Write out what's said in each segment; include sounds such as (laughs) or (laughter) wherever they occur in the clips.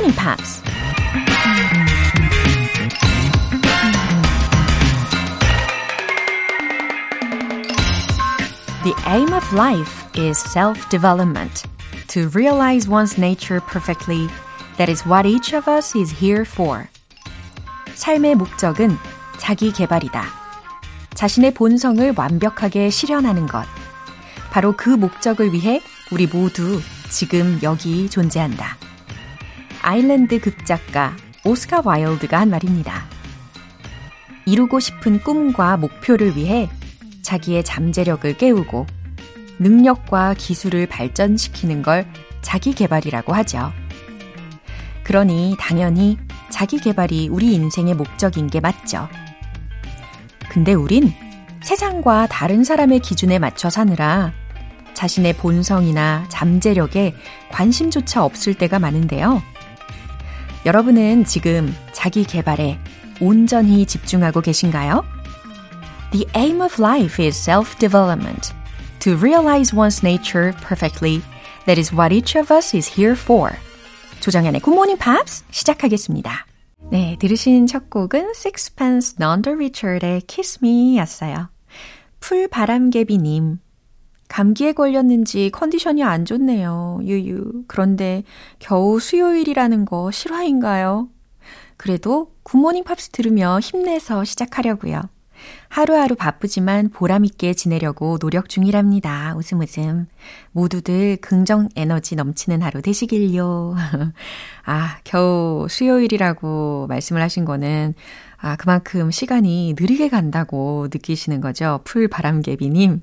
Morning Pops. The aim of life is self-development. To realize one's nature perfectly, that is what each of us is here for. 삶의 목적은 자기 개발이다. 자신의 본성을 완벽하게 실현하는 것. 바로 그 목적을 위해 우리 모두 지금 여기 존재한다. 아일랜드 극작가 오스카 와일드가 한 말입니다. 이루고 싶은 꿈과 목표를 위해 자기의 잠재력을 깨우고 능력과 기술을 발전시키는 걸 자기 개발이라고 하죠. 그러니 당연히 자기 개발이 우리 인생의 목적인 게 맞죠. 근데 우린 세상과 다른 사람의 기준에 맞춰 사느라 자신의 본성이나 잠재력에 관심조차 없을 때가 많은데요. 여러분은 지금 자기 개발에 온전히 집중하고 계신가요? The aim of life is self-development. To realize one's nature perfectly. That is what each of us is here for. 조정현의 Good Morning Pops 시작하겠습니다. 네, 들으신 첫 곡은 Sixpence None the Richer의 Kiss Me 였어요. 풀바람개비님. 감기에 걸렸는지 컨디션이 안 좋네요. 유유. 그런데 겨우 수요일이라는 거 실화인가요? 그래도 굿모닝 팝스 들으며 힘내서 시작하려고요. 하루하루 바쁘지만 보람있게 지내려고 노력 중이랍니다. 웃음 웃음. 모두들 긍정 에너지 넘치는 하루 되시길요. (laughs) 아, 겨우 수요일이라고 말씀을 하신 거는, 아, 그만큼 시간이 느리게 간다고 느끼시는 거죠. 풀바람개비님.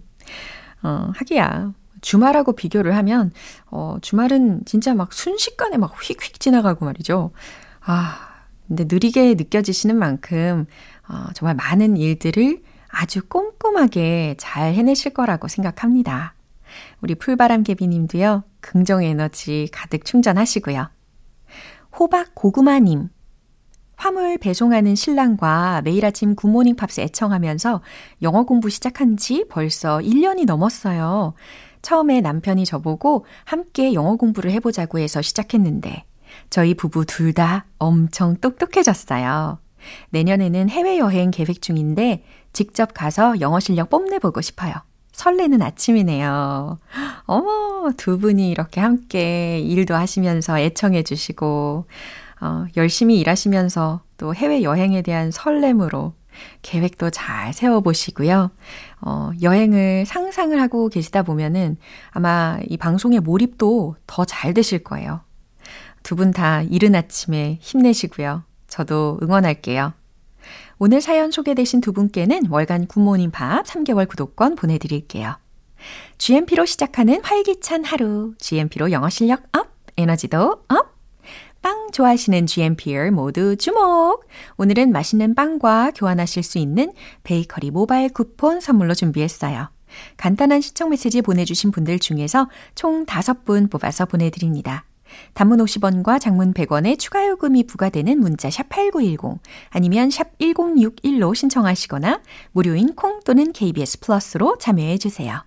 어, 하기야. 주말하고 비교를 하면, 어, 주말은 진짜 막 순식간에 막 휙휙 지나가고 말이죠. 아, 근데 느리게 느껴지시는 만큼, 어, 정말 많은 일들을 아주 꼼꼼하게 잘 해내실 거라고 생각합니다. 우리 풀바람개비 님도요, 긍정 에너지 가득 충전하시고요. 호박 고구마님. 화물 배송하는 신랑과 매일 아침 굿모닝 팝스 애청하면서 영어 공부 시작한 지 벌써 1년이 넘었어요. 처음에 남편이 저보고 함께 영어 공부를 해보자고 해서 시작했는데, 저희 부부 둘 다 엄청 똑똑해졌어요. 내년에는 해외여행 계획 중인데 직접 가서 영어 실력 뽐내보고 싶어요. 설레는 아침이네요. 어머, 두 분이 이렇게 함께 일도 하시면서 애청해 주시고, 어, 열심히 일하시면서 또 해외 여행에 대한 설렘으로 계획도 잘 세워보시고요. 어, 여행을 상상을 하고 계시다 보면은 아마 이 방송의 몰입도 더 잘 되실 거예요. 두 분 다 이른 아침에 힘내시고요. 저도 응원할게요. 오늘 사연 소개되신 두 분께는 월간 굿모닝 팝 3개월 구독권 보내드릴게요. GMP로 시작하는 활기찬 하루, GMP로 영어 실력 up, 에너지도 up! 빵 좋아하시는 GMPer 모두 주목! 오늘은 맛있는 빵과 교환하실 수 있는 베이커리 모바일 쿠폰 선물로 준비했어요. 간단한 신청 메시지 보내주신 분들 중에서 총 5분 뽑아서 보내드립니다. 단문 50원과 장문 100원의 추가 요금이 부과되는 문자 샵 8910 아니면 샵 1061로 신청하시거나 무료인 콩 또는 KBS 플러스로 참여해 주세요.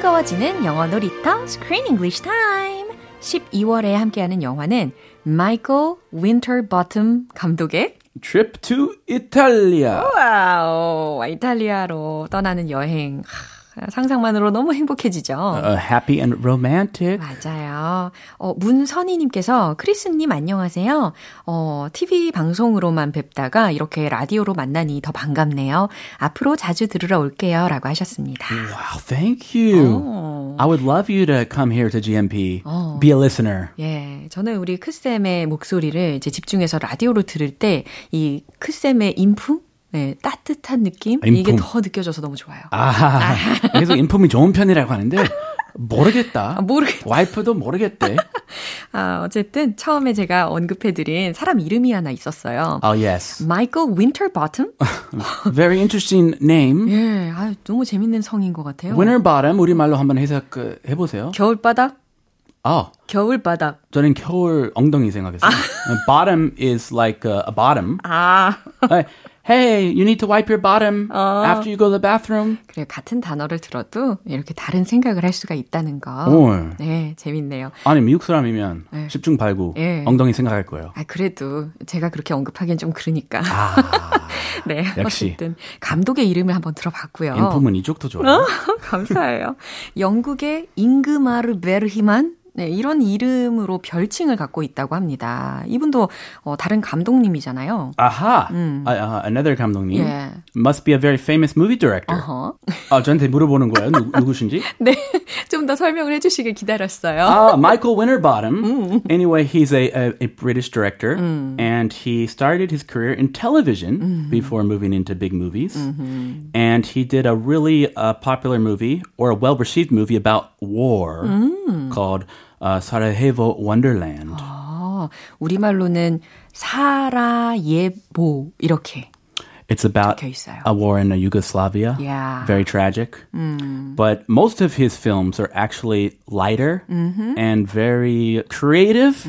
즐거워지는 영어 놀이터 Screen English Time. 12월에 함께하는 영화는 마이클 윈터바텀 감독의 Trip to Italia. Wow, 이탈리아로 떠나는 여행. 상상만으로 너무 행복해지죠. Uh, happy and romantic. 맞아요. 어, 문선희님께서 크리스님 안녕하세요. 어, TV 방송으로만 뵙다가 이렇게 라디오로 만나니 더 반갑네요. 앞으로 자주 들으러 올게요. 라고 하셨습니다. Wow, thank you. 어. I would love you to come here to GMP. 어. Be a listener. 예, 저는 우리 크쌤의 목소리를 이제 집중해서 라디오로 들을 때 이 크쌤의 인품? 네, 따뜻한 느낌? 인품. 이게 더 느껴져서 너무 좋아요. 아, 그래서 인품이 좋은 편이라고 하는데 모르겠다. 아, 모르겠다. 와이프도 모르겠대. (laughs) 아, 어쨌든 처음에 제가 언급해드린 사람 이름이 하나 있었어요. Oh yes, 마이클 윈터버튼? (laughs) very interesting name. 예, 아, 너무 재밌는 성인 것 같아요. Winterbottom 우리 말로 한번 해석 해 보세요. 겨울바닥? 아, 겨울바닥. 저는 겨울 엉덩이 생각했어요. (laughs) Bottom is like a, a bottom. 아, hey, you need to wipe your bottom after you go to the bathroom. 그래 같은 단어를 들어도 이렇게 다른 생각을 할 수가 있다는 거. 오. 네, 재밌네요. 아니 미국 사람이면 네. 10중 발구 예. 엉덩이 생각할 거예요. 아, 그래도 제가 그렇게 언급하기엔 좀 그러니까. 아, (laughs) 네, 역시. 어쨌든 감독의 이름을 한번 들어봤고요. 인품은 이쪽도 좋아요. (laughs) 감사해요. 영국의 잉그마르 베르히만 네, 이런 이름으로 별칭을 갖고 있다고 합니다. 이분도 어, 다른 감독님이잖아요. 아하, 아, 아, another 감독님. 예. Must be a very famous movie director. 어허. 아, 저한테 물어보는 거예요. 누, 누구신지? 네, 좀 더 설명을 해 주시길 기다렸어요. Ah, Michael Winterbottom. Anyway, he's a, a, a British director, and he started his career in television before moving into big movies. And he did a really uh, popular movie or a well-received movie about war called uh, Sarajevo Wonderland. 아, 우리말로는 사라예보 이렇게. It's about 적혀 있어요. a war in Yugoslavia. Yeah. Very tragic. But most of his films are actually lighter and very creative.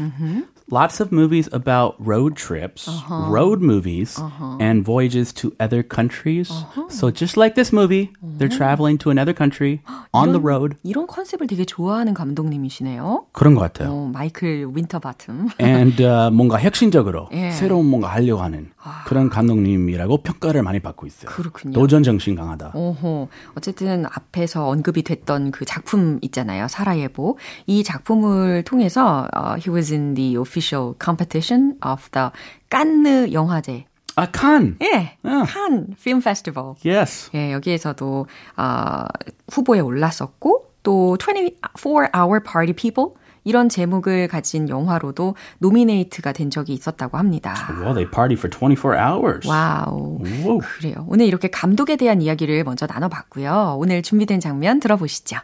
Lots of movies about road trips, road movies, and voyages to other countries. So just like this movie, they're traveling to another country on the road. 이런 컨셉을 되게 좋아하는 감독님이시네요. 그런 것 같아요. 어, 마이클 윈터바튼. and uh, 뭔가 혁신적으로 예. 새로운 뭔가 하려고 하는 그런 감독님이라고 평가를 많이 받고 있어요. 그렇군요. 도전 정신 강하다. 오호. 어쨌든 앞에서 언급이 됐던 그 작품 있잖아요. 사라예보. 이 작품을 통해서 uh, he was in the official competition of the 칸느 영화제. 아, 칸. 예. 아. 칸 필름 페스티벌. Yes. 예, 여기에서도 아, 후보에 올랐었고 또 24 Hour Party People 이런 제목을 가진 영화로도 노미네이트가 된 적이 있었다고 합니다. Well, they party for 24 hours. 와우. Whoa. 그래요. 오늘 이렇게 감독에 대한 이야기를 먼저 나눠봤고요. 오늘 준비된 장면 들어보시죠.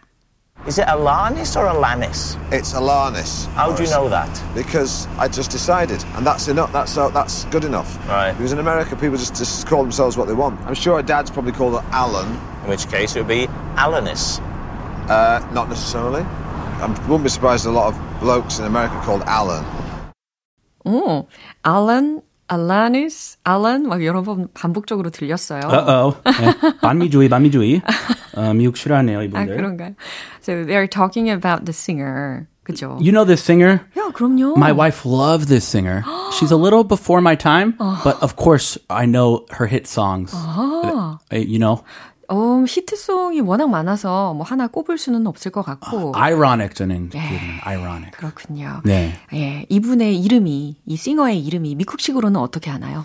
Is it Alanis or Alanis? It's Alanis. How do you know that? Because I just decided, and that's enough. That's uh, that's good enough. Right. Because in America, people just, just call themselves what they want. I'm sure her dad's probably called her Alan. In which case, it would be Alanis. Uh, not necessarily. I wouldn't be surprised a lot of blokes in America called Alan. Oh, Alan 알라니스, 알란 막 여러 번 반복적으로 들렸어요. Uh-oh. 네. 반미주의, 반미주의. 어, 미국 싫어하네요, 아, 이분들. 그런가요? So they're talking about the singer. 그죠? You know this singer? 야, 그럼요. My wife loved this singer. She's a little before my time, (gasps) but of course I know her hit songs. Uh, You know, 어, 히트송이 워낙 많아서 뭐 하나 꼽을 수는 없을 것 같고. ironic 저는 기억나요. ironic. 그렇군요. 네. 예, 이분의 이름이, 이 싱어의 이름이 미국식으로는 어떻게 하나요?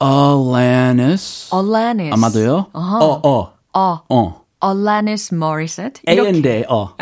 Alanis. Alanis. 아마도요? 어, 어, 어, 어. Alanis Morissette. A 이렇게. and D, 어.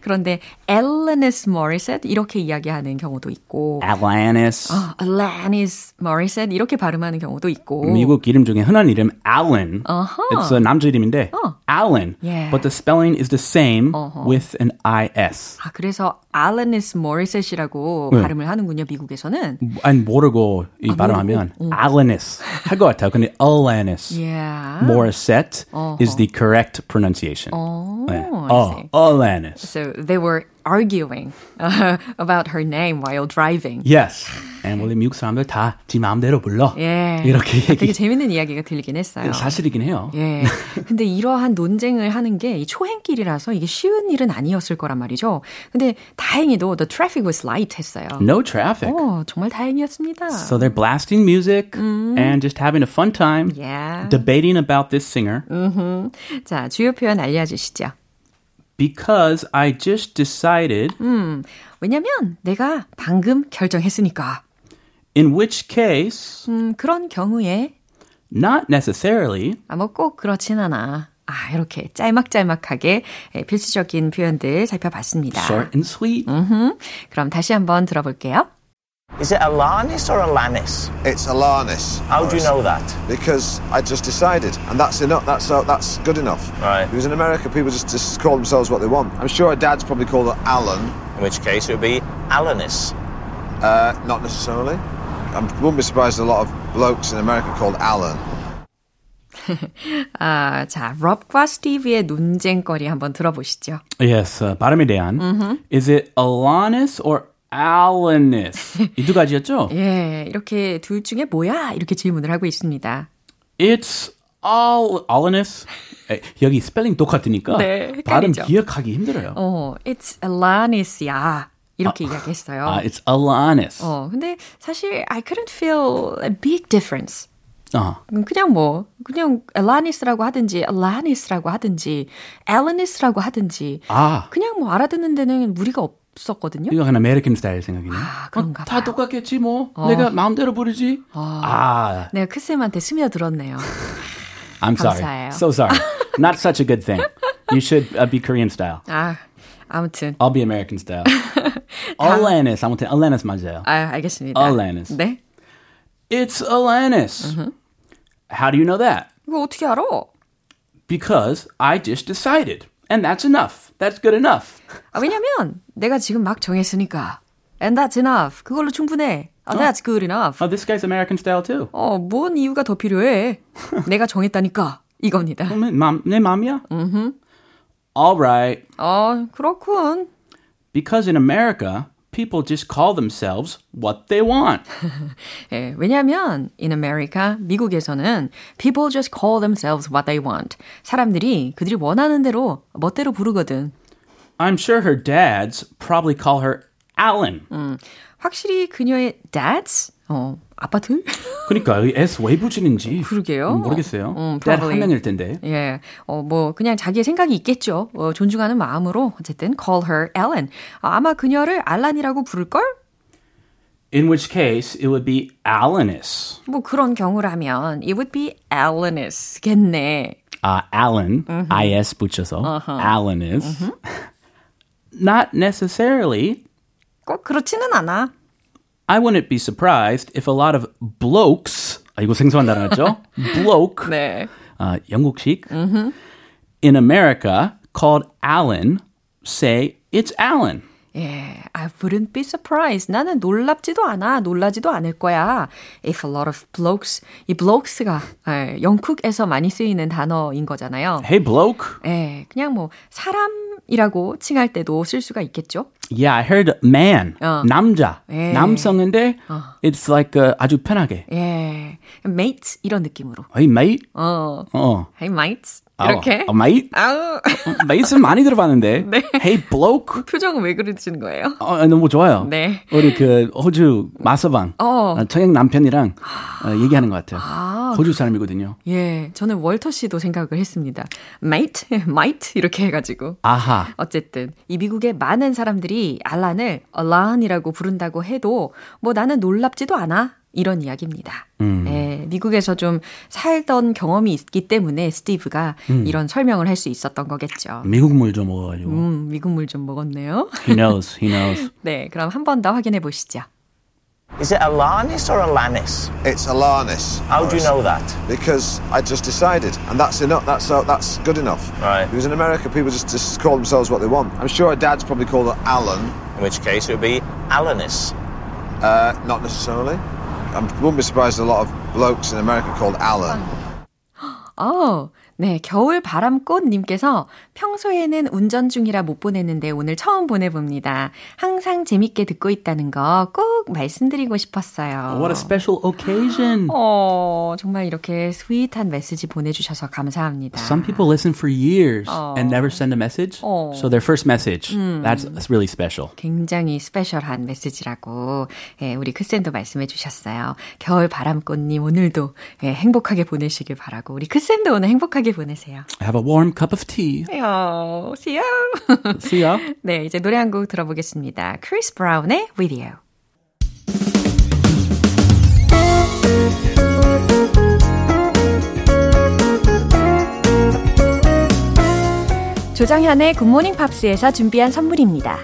그런데 Alanis Morissette 이렇게 이야기하는 경우도 있고. Alanis. 아, Alanis Morissette 이렇게 발음하는 경우도 있고. 미국 이름 중에 흔한 이름 Alan. It's a 남자 이름인데 Alan. Yeah. But the spelling is the same with an IS. 아, 그래서 Alanis Morissette이라고 네. 발음을 하는군요, 미국에서는. 아니 모르고 이 아, 발음하면 모르고? Alanis 할 것 같아요. 근데 Alanis. Yeah. Morissette is the correct pronunciation. Oh, 네. I 어, see. Alanis. So they were arguing uh, about her name while driving. Yes. And 원래 미국 사람들 다 지 마음대로 불러. 예. 이렇게 얘기. 되게 재밌는 이야기가 들리긴 했어요. 사실이긴 해요. 예. (laughs) 근데 이러한 논쟁을 하는 게 이 초행길이라서 이게 쉬운 일은 아니었을 거란 말이죠. 근데 다행히도 the traffic was light 했어요. No traffic. 어, 정말 다행이었습니다. So they're blasting music and just having a fun time yeah. debating about this singer. 음흠. 자, 주요 표현 알려주시죠. Because I just decided, 음, 왜냐면 내가 방금 결정했으니까. in which case, 음, 그런 경우에 not necessarily, 아, 뭐꼭 그렇진 않아. 아, 이렇게 짤막짤막하게 예, 필수적인 표현들 살펴봤습니다. short and sweet. 음흠. 그럼 다시 한번 들어볼게요. Is it Alanis or Alanis? It's Alanis. How do you know that? Because I just decided, and that's enough. That's uh, that's good enough. Right. Because in America, people just, just call themselves what they want. I'm sure her dad's probably called her Alan. In which case it would be Alanis. Uh, not necessarily. I wouldn't be surprised. A lot of blokes in America called Alan. 아, 자, 럽과 스티브의 논쟁거리 한번 들어보시죠. Yes, uh, 발음에 대한. Is it Alanis or Alanis? 이 두 가지였죠? 예, 이렇게 둘 중에 뭐야? 이렇게 질문을 하고 있습니다. It's all Alanis. 에, 여기 스펠링 똑같으니까 네, 발음. 기억하기 힘들어요. 어, it's Alanis야. 이렇게 이야기했어요. 아, it's Alanis. 어, 근데 사실 I couldn't feel a big difference. 어. 음, 그냥 뭐 그냥 Alanis라고 하든지 Alanis라고 하든지 Alanis라고 하든지 아, 그냥 뭐 알아듣는 데는 무리가 없었거든요. 이거 그냥 아메리칸 스타일 생각이네. 아, 그런가 어, 다 봐요. 똑같겠지 뭐. 내가 마음대로 부르지. 아, 내가 크쌤한테 스며들었네요. I'm sorry. 감사해요. So sorry. Not such a good thing. You should uh, be Korean style. 아, 아무튼 I'll be American style. Alanis. 아무튼 Alanis 맞아요. 아, 알겠습니다. Alanis. 네? It's Alanis. How do you know that? 이거 어떻게 알아? Because I just decided. And that's enough. That's good enough. 아, 왜냐면 내가 지금 막 정했으니까. And that's enough. 그걸로 충분해. 아, that's good enough. Oh, this guy's American style too. 어, 뭔 이유가 더 필요해? 내가 정했다니까. 이겁니다. 그러면 맘, 내 맘이야? All right. 어, 그렇군. Because in America, people just call themselves what they want. (laughs) 예, 왜냐면 in America, 미국에서는 people just call themselves what they want. 사람들이 그들이 원하는 대로 멋대로 부르거든. I'm sure her dads probably call her Alan. 확실히 그녀의 dads, 어, 아빠들? 그러니까 이 S 왜 붙이는지 그러게요. 모르겠어요. 음, probably. 한 명일 텐데. 예, 어, 뭐, 그냥 자기의 생각이 있겠죠. 어, 존중하는 마음으로, 어쨌든, call her Ellen. 아, 아마 그녀를 알란이라고 부를 걸? In which case, it would be Alanis. 뭐 그런 경우라면, it would be Alanis겠네. Uh, Alan, I-S 붙여서 Alanis. Not necessarily. 꼭 그렇지는 않아. I wouldn't be surprised if a lot of blokes, 아, 이거 생소한 단어였죠? (laughs) bloke, 네. 어, 영국식, in America called Alan say it's Alan. 예, I wouldn't be surprised. 나는 놀랍지도 않아. 놀라지도 않을 거야. If a lot of blokes. 이 blokes가 예, 영국에서 많이 쓰이는 단어인 거잖아요. Hey bloke. 예, 그냥 뭐 사람이라고 칭할 때도 쓸 수가 있겠죠. Yeah, I heard man, 어. 남자, 예. 남성인데 it's like uh, 아주 편하게. 예, mate 이런 느낌으로. Hey mate. 어, 어. hey mates 이렇게. 어, 어, mate? 아우, mate은 많이 들어봤는데. (laughs) Hey bloke. 표정은 왜 그러시는 거예요? 어, 너무 좋아요. 네. 우리 그 호주 마서방 어. 어, 청양 남편이랑 어, 얘기하는 것 같아요. 호주 사람이거든요. 예, 저는 월터 씨도 생각을 했습니다. mate, might 이렇게 해가지고. 아하. 어쨌든 이 미국의 많은 사람들이 알란을 알란이라고 부른다고 해도 뭐 나는 놀랍지도 않아 이런 이야기입니다. 예, 미국에서 좀 살던 경험이 있기 때문에 스티브가 이런 설명을 할 수 있었던 거겠죠. 미국 물 좀 먹어가지고. 음, 미국 물 좀 먹었네요. He knows. He knows. 네, 그럼 한 번 더 확인해 보시죠. Is it Alanis or Alanis? It's Alanis. How do you know that? Because I just decided, and that's enough. That's uh, that's good enough. Right. Because in America, people just, just call themselves what they want. I'm sure her dad's probably called her Alan. In which case it would be Alanis. Uh, not necessarily. I wouldn't be surprised. A lot of blokes in America called Alan. 어, (gasps) oh. 네, 겨울 바람꽃님께서 평소에는 운전 중이라 못 보냈는데 오늘 처음 보내봅니다. 항상 재밌게 듣고 있다는 거 꼭 말씀드리고 싶었어요. What a special occasion. 어, 정말 이렇게 스윗한 메시지 보내주셔서 감사합니다. Some people listen for years 어. and never send a message. 어. So their first message, 음. that's, that's really special. 굉장히 special한 메시지라고 예, 우리 크쌤도 말씀해 주셨어요. 겨울 바람꽃님 오늘도 예, 행복하게 보내시길 바라고 우리 크쌤도 오늘 행복하게 보내세요. Have a warm cup of tea. 요, see you. see you. (laughs) 네, 이제 노래 한 곡 들어보겠습니다. 크리스 브라운의 You. 조정현의 굿모닝 팝스에서 준비한 선물입니다.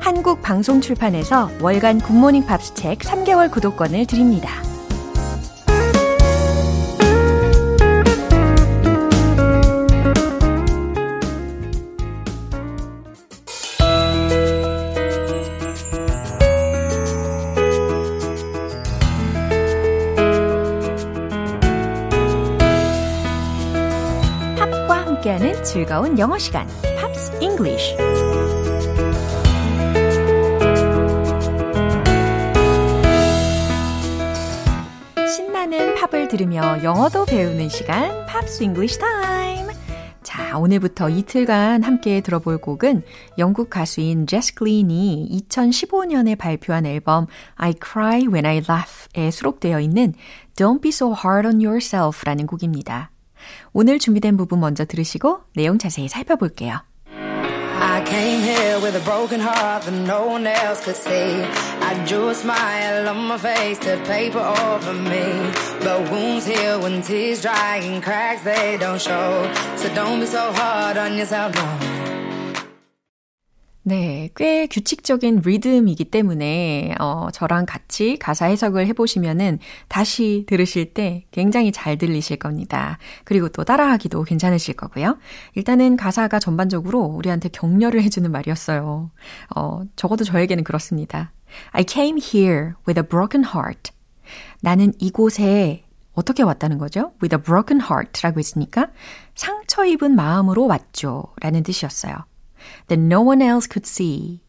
한국 방송 출판에서 월간 굿모닝 팝스 책 3개월 구독권을 드립니다. 즐거운 영어 시간, Pops English. 신나는 팝을 들으며 영어도 배우는 시간, Pops English Time. 자, 오늘부터 이틀간 함께 들어볼 곡은 영국 가수인 제스 글린이 2015년에 발표한 앨범 I Cry When I Laugh에 수록되어 있는 Don't Be So Hard on Yourself라는 곡입니다. 오늘 준비된 부분 먼저 들으시고 내용 자세히 살펴볼게요. I came here with a broken heart that no one else could see. I drew a smile on my face to paper over me. But wounds heal when tears dry and cracks they don't show. So don't be so hard on yourself, no. 네, 꽤 규칙적인 리듬이기 때문에 어, 저랑 같이 가사 해석을 해보시면은 다시 들으실 때 굉장히 잘 들리실 겁니다. 그리고 또 따라하기도 괜찮으실 거고요. 일단은 가사가 전반적으로 우리한테 격려를 해주는 말이었어요. 어, 적어도 저에게는 그렇습니다. I came here with a broken heart. 나는 이곳에 어떻게 왔다는 거죠? With a broken heart라고 했으니까 상처 입은 마음으로 왔죠. 라는 뜻이었어요. That no one else could see.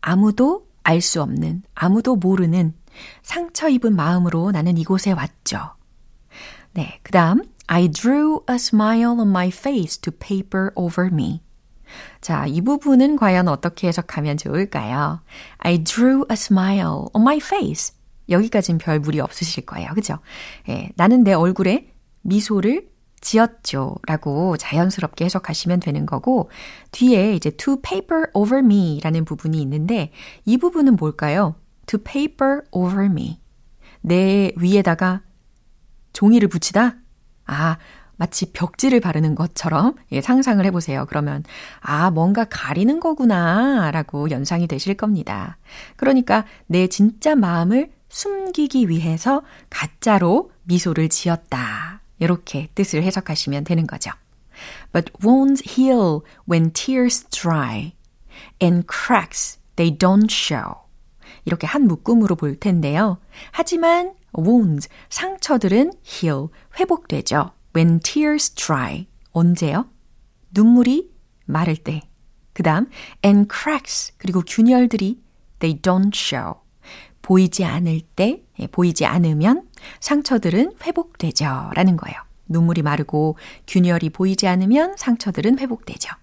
아무도 알 수 없는, 아무도 모르는 상처 입은 마음으로 나는 이곳에 왔죠. 네, 그 다음, I drew a smile on my face to paper over me. 자, 이 부분은 과연 어떻게 해석하면 좋을까요? I drew a smile on my face. 여기까진 별 무리 없으실 거예요. 그죠? 예, 나는 내 얼굴에 미소를 지었죠. 라고 자연스럽게 해석하시면 되는 거고, 뒤에 이제 to paper over me 라는 부분이 있는데, 이 부분은 뭘까요? to paper over me. 내 위에다가 종이를 붙이다? 아, 마치 벽지를 바르는 것처럼 예, 상상을 해보세요. 그러면, 아, 뭔가 가리는 거구나, 라고 연상이 되실 겁니다. 그러니까 내 진짜 마음을 숨기기 위해서 가짜로 미소를 지었다. 이렇게 뜻을 해석하시면 되는 거죠. But wounds heal when tears dry, and cracks they don't show. 이렇게 한 묶음으로 볼 텐데요. 하지만 wounds, 상처들은 heal, 회복되죠. When tears dry, 언제요? 눈물이 마를 때. 그 다음, and cracks, 그리고 균열들이 they don't show. 보이지 않을 때, 예, 보이지 않으면 상처들은 회복되죠. 라는 거예요. 눈물이 마르고 균열이 보이지 않으면 상처들은 회복되죠.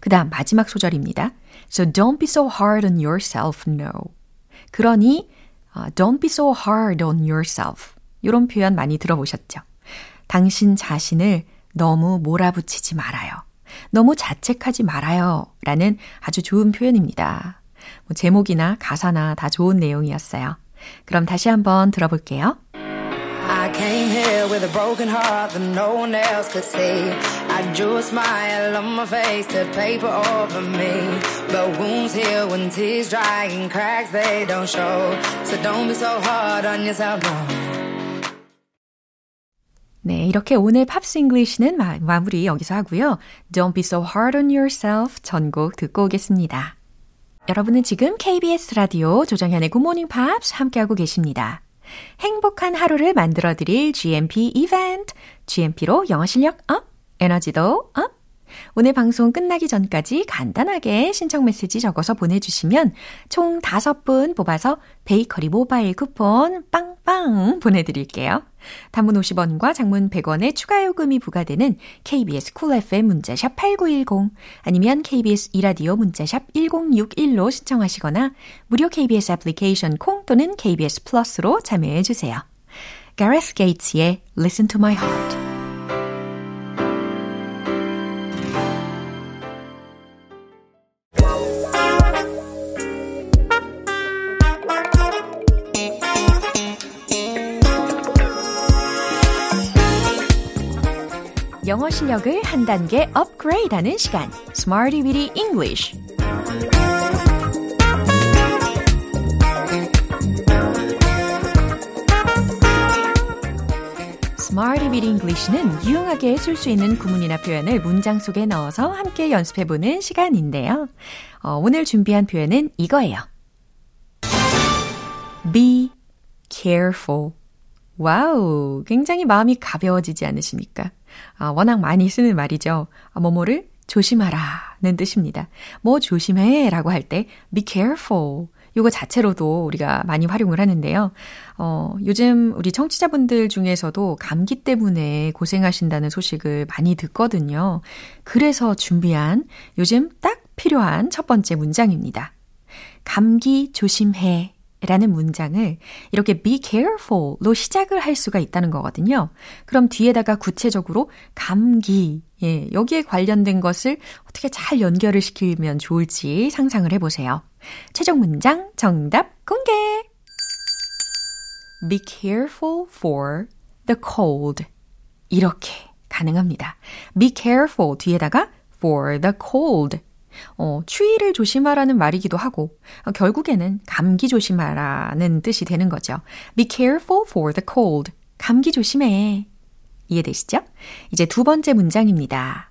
그 다음 마지막 소절입니다. So don't be so hard on yourself, no. 그러니 uh, don't be so hard on yourself. 이런 표현 많이 들어보셨죠? 당신 자신을 너무 몰아붙이지 말아요. 너무 자책하지 말아요. 라는 아주 좋은 표현입니다. 뭐 제목이나 가사나 다 좋은 내용이었어요. 그럼 다시 한번 들어볼게요. I came here with a broken heart that no one else could see. I drew a smile on my face to paper over me. But wounds heal when tears dry and cracks they don't show. So don't be so hard on yourself, no. 네, 이렇게 오늘 팝스 잉글리시는 마, 마무리 여기서 하고요. Don't be so hard on yourself 전곡 듣고 오겠습니다. 여러분은 지금 KBS 라디오 조정현의 Good Morning Pops 함께하고 계십니다. 행복한 하루를 만들어 드릴 GMP 이벤트. GMP로 영어 실력 up, 에너지도 up! 오늘 방송 끝나기 전까지 간단하게 신청 메시지 적어서 보내주시면 총 5분 뽑아서 베이커리 모바일 쿠폰 빵빵 보내드릴게요. 단문 50원과 장문 100원의 추가 요금이 부과되는 KBS 쿨 FM 문자샵 8910 아니면 KBS 이라디오 문자샵 1061로 신청하시거나 무료 KBS 애플리케이션 콩 또는 KBS 플러스로 참여해 주세요. Gareth Gates의 Listen to My Heart 영어 실력을 한 단계 업그레이드하는 시간, Smarty Weedy English. Smarty Weedy English는 유용하게 쓸 수 있는 구문이나 표현을 문장 속에 넣어서 함께 연습해보는 시간인데요. 어, 오늘 준비한 표현은 이거예요. Be careful. 와우, 굉장히 마음이 가벼워지지 않으십니까? 아, 워낙 많이 쓰는 말이죠. 아, 뭐뭐를 조심하라는 뜻입니다. 뭐 조심해 라고 할 때 be careful. 요거 자체로도 우리가 많이 활용을 하는데요. 어, 요즘 우리 청취자분들 중에서도 감기 때문에 고생하신다는 소식을 많이 듣거든요. 그래서 준비한 요즘 딱 필요한 첫 번째 문장입니다. 감기 조심해 라는 문장을 이렇게 be careful로 시작을 할 수가 있다는 거거든요. 그럼 뒤에다가 구체적으로 감기, 예, 여기에 관련된 것을 어떻게 잘 연결을 시키면 좋을지 상상을 해보세요. 최종 문장 정답 공개! Be careful for the cold. 이렇게 가능합니다. Be careful 뒤에다가 for the cold. 어, 추위를 조심하라는 말이기도 하고, 어, 결국에는 감기 조심하라는 뜻이 되는 거죠. Be careful for the cold. 감기 조심해. 이해되시죠? 이제 두 번째 문장입니다.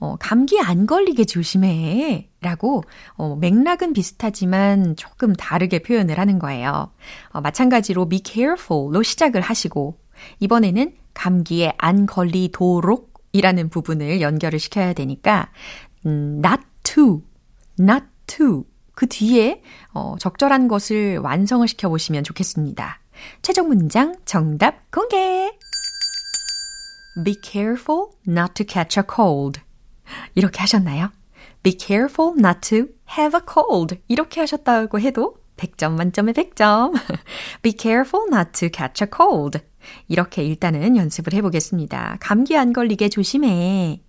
어, 감기 안 걸리게 조심해. 라고, 어, 맥락은 비슷하지만 조금 다르게 표현을 하는 거예요. 어, 마찬가지로 be careful로 시작을 하시고, 이번에는 감기에 안 걸리도록 이라는 부분을 연결을 시켜야 되니까, 음, not to, not to. 그 뒤에 어, 적절한 것을 완성을 시켜보시면 좋겠습니다. 최종 문장 정답 공개! Be careful not to catch a cold. 이렇게 하셨나요? Be careful not to have a cold. 이렇게 하셨다고 해도 100점 만점에 100점. (laughs) Be careful not to catch a cold. 이렇게 일단은 연습을 해보겠습니다. 감기 안 걸리게 조심해.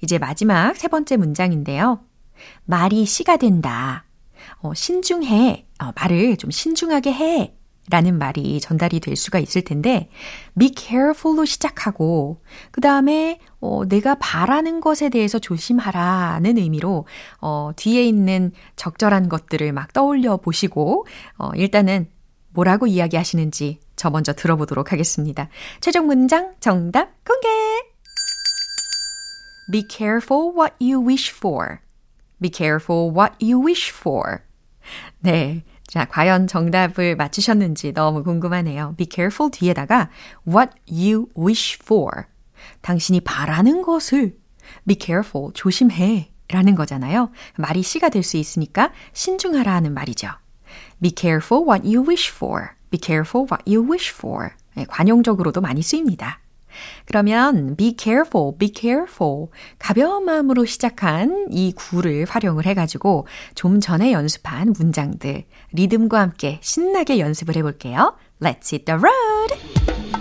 이제 마지막 세 번째 문장인데요. 말이 씨가 된다. 어, 신중해. 어, 말을 좀 신중하게 해. 라는 말이 전달이 될 수가 있을 텐데, be careful로 시작하고, 그 다음에, 어, 내가 바라는 것에 대해서 조심하라는 의미로, 어, 뒤에 있는 적절한 것들을 막 떠올려 보시고, 어, 일단은 뭐라고 이야기하시는지 저 먼저 들어보도록 하겠습니다. 최종 문장 정답 공개! Be careful what you wish for. Be careful what you wish for. 네. 자, 과연 정답을 맞추셨는지 너무 궁금하네요. Be careful 뒤에다가 what you wish for. 당신이 바라는 것을 be careful, 조심해 라는 거잖아요. 말이 씨가 될 수 있으니까 신중하라는 말이죠. Be careful what you wish for. Be careful what you wish for. 네, 관용적으로도 많이 쓰입니다. 그러면 be careful, be careful. 가벼운 마음으로 시작한 이 구를 활용을 해가지고 좀 전에 연습한 문장들, 리듬과 함께 신나게 연습을 해볼게요. Let's hit the road!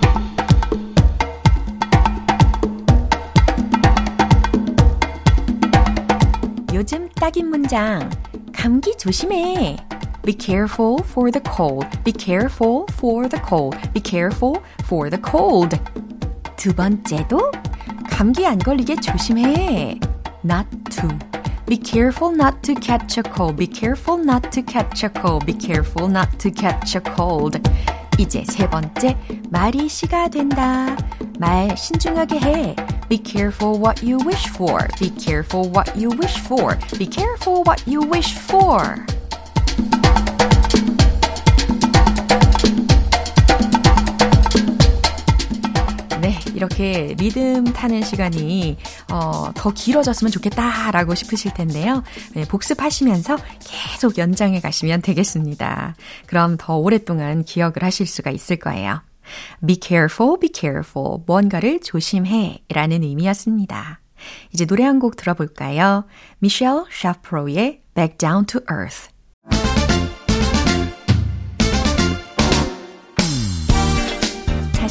요즘 딱인 문장. 감기 조심해. Be careful for the cold. Be careful for the cold. Be careful for the cold. 두 번째도 감기 안 걸리게 조심해. Not to. Be careful not to catch a cold. Be careful not to catch a cold. Be careful not to catch a cold. 이제 세 번째, 말이 시가 된다. 말 신중하게 해. Be careful what you wish for. Be careful what you wish for. Be careful what you wish for. 이렇게 리듬 타는 시간이 어, 더 길어졌으면 좋겠다라고 싶으실 텐데요. 네, 복습하시면서 계속 연장해 가시면 되겠습니다. 그럼 더 오랫동안 기억을 하실 수가 있을 거예요. Be careful, be careful. 뭔가를 조심해 라는 의미였습니다. 이제 노래 한 곡 들어볼까요? 미셸 샤프로의 Back Down to Earth.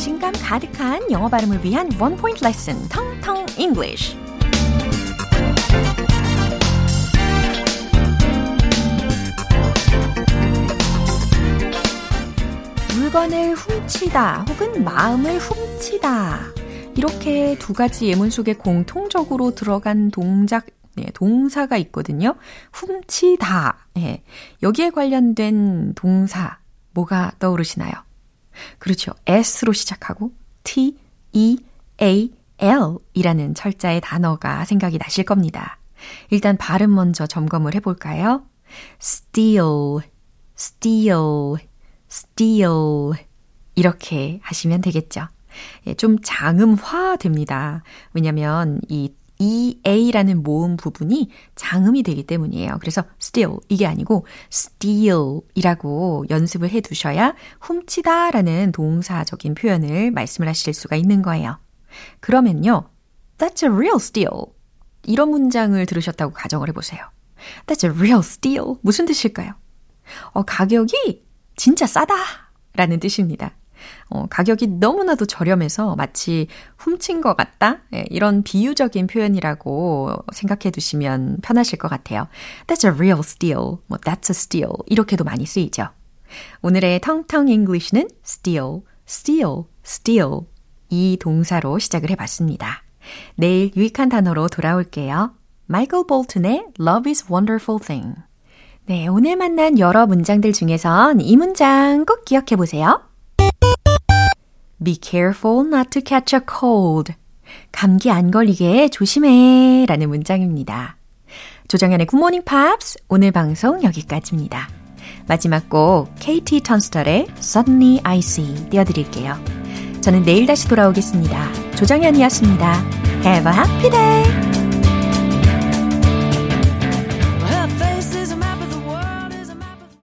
자신감 가득한 영어 발음을 위한 원 포인트 레슨 텅텅 English. 물건을 훔치다 혹은 마음을 훔치다. 이렇게 두 가지 예문 속에 공통적으로 들어간 동작, 네, 동사가 있거든요. 훔치다. 네, 여기에 관련된 동사, 뭐가 떠오르시나요? 그렇죠. S로 시작하고 T, E, A, L 이라는 철자의 단어가 생각이 나실 겁니다. 일단 발음 먼저 점검을 해볼까요? steal, steal, steal. 이렇게 하시면 되겠죠. 예, 좀 장음화 됩니다. 왜냐면 이 EA라는 모음 부분이 장음이 되기 때문이에요. 그래서 steal 이게 아니고 steal이라고 연습을 해 두셔야 훔치다라는 동사적인 표현을 말씀을 하실 수가 있는 거예요. 그러면요. That's a real steal. 이런 문장을 들으셨다고 가정을 해 보세요. That's a real steal. 무슨 뜻일까요? 어, 가격이 진짜 싸다 라는 뜻입니다. 어, 가격이 너무나도 저렴해서 마치 훔친 것 같다? 예, 이런 비유적인 표현이라고 생각해 두시면 편하실 것 같아요. That's a real steal. 뭐, that's a steal. 이렇게도 많이 쓰이죠. 오늘의 텅텅 English는 steal, steal, steal. 이 동사로 시작을 해 봤습니다. 내일 유익한 단어로 돌아올게요. 마이클 볼튼의 Love is Wonderful Thing. 네, 오늘 만난 여러 문장들 중에선 이 문장 꼭 기억해 보세요. Be careful not to catch a cold. 감기 안 걸리게 조심해 라는 문장입니다. 조정현의 굿모닝 팝스 오늘 방송 여기까지입니다. 마지막 곡 KT 턴스털의 Suddenly I See 띄워드릴게요. 저는 내일 다시 돌아오겠습니다. 조정현이었습니다. Have a happy day!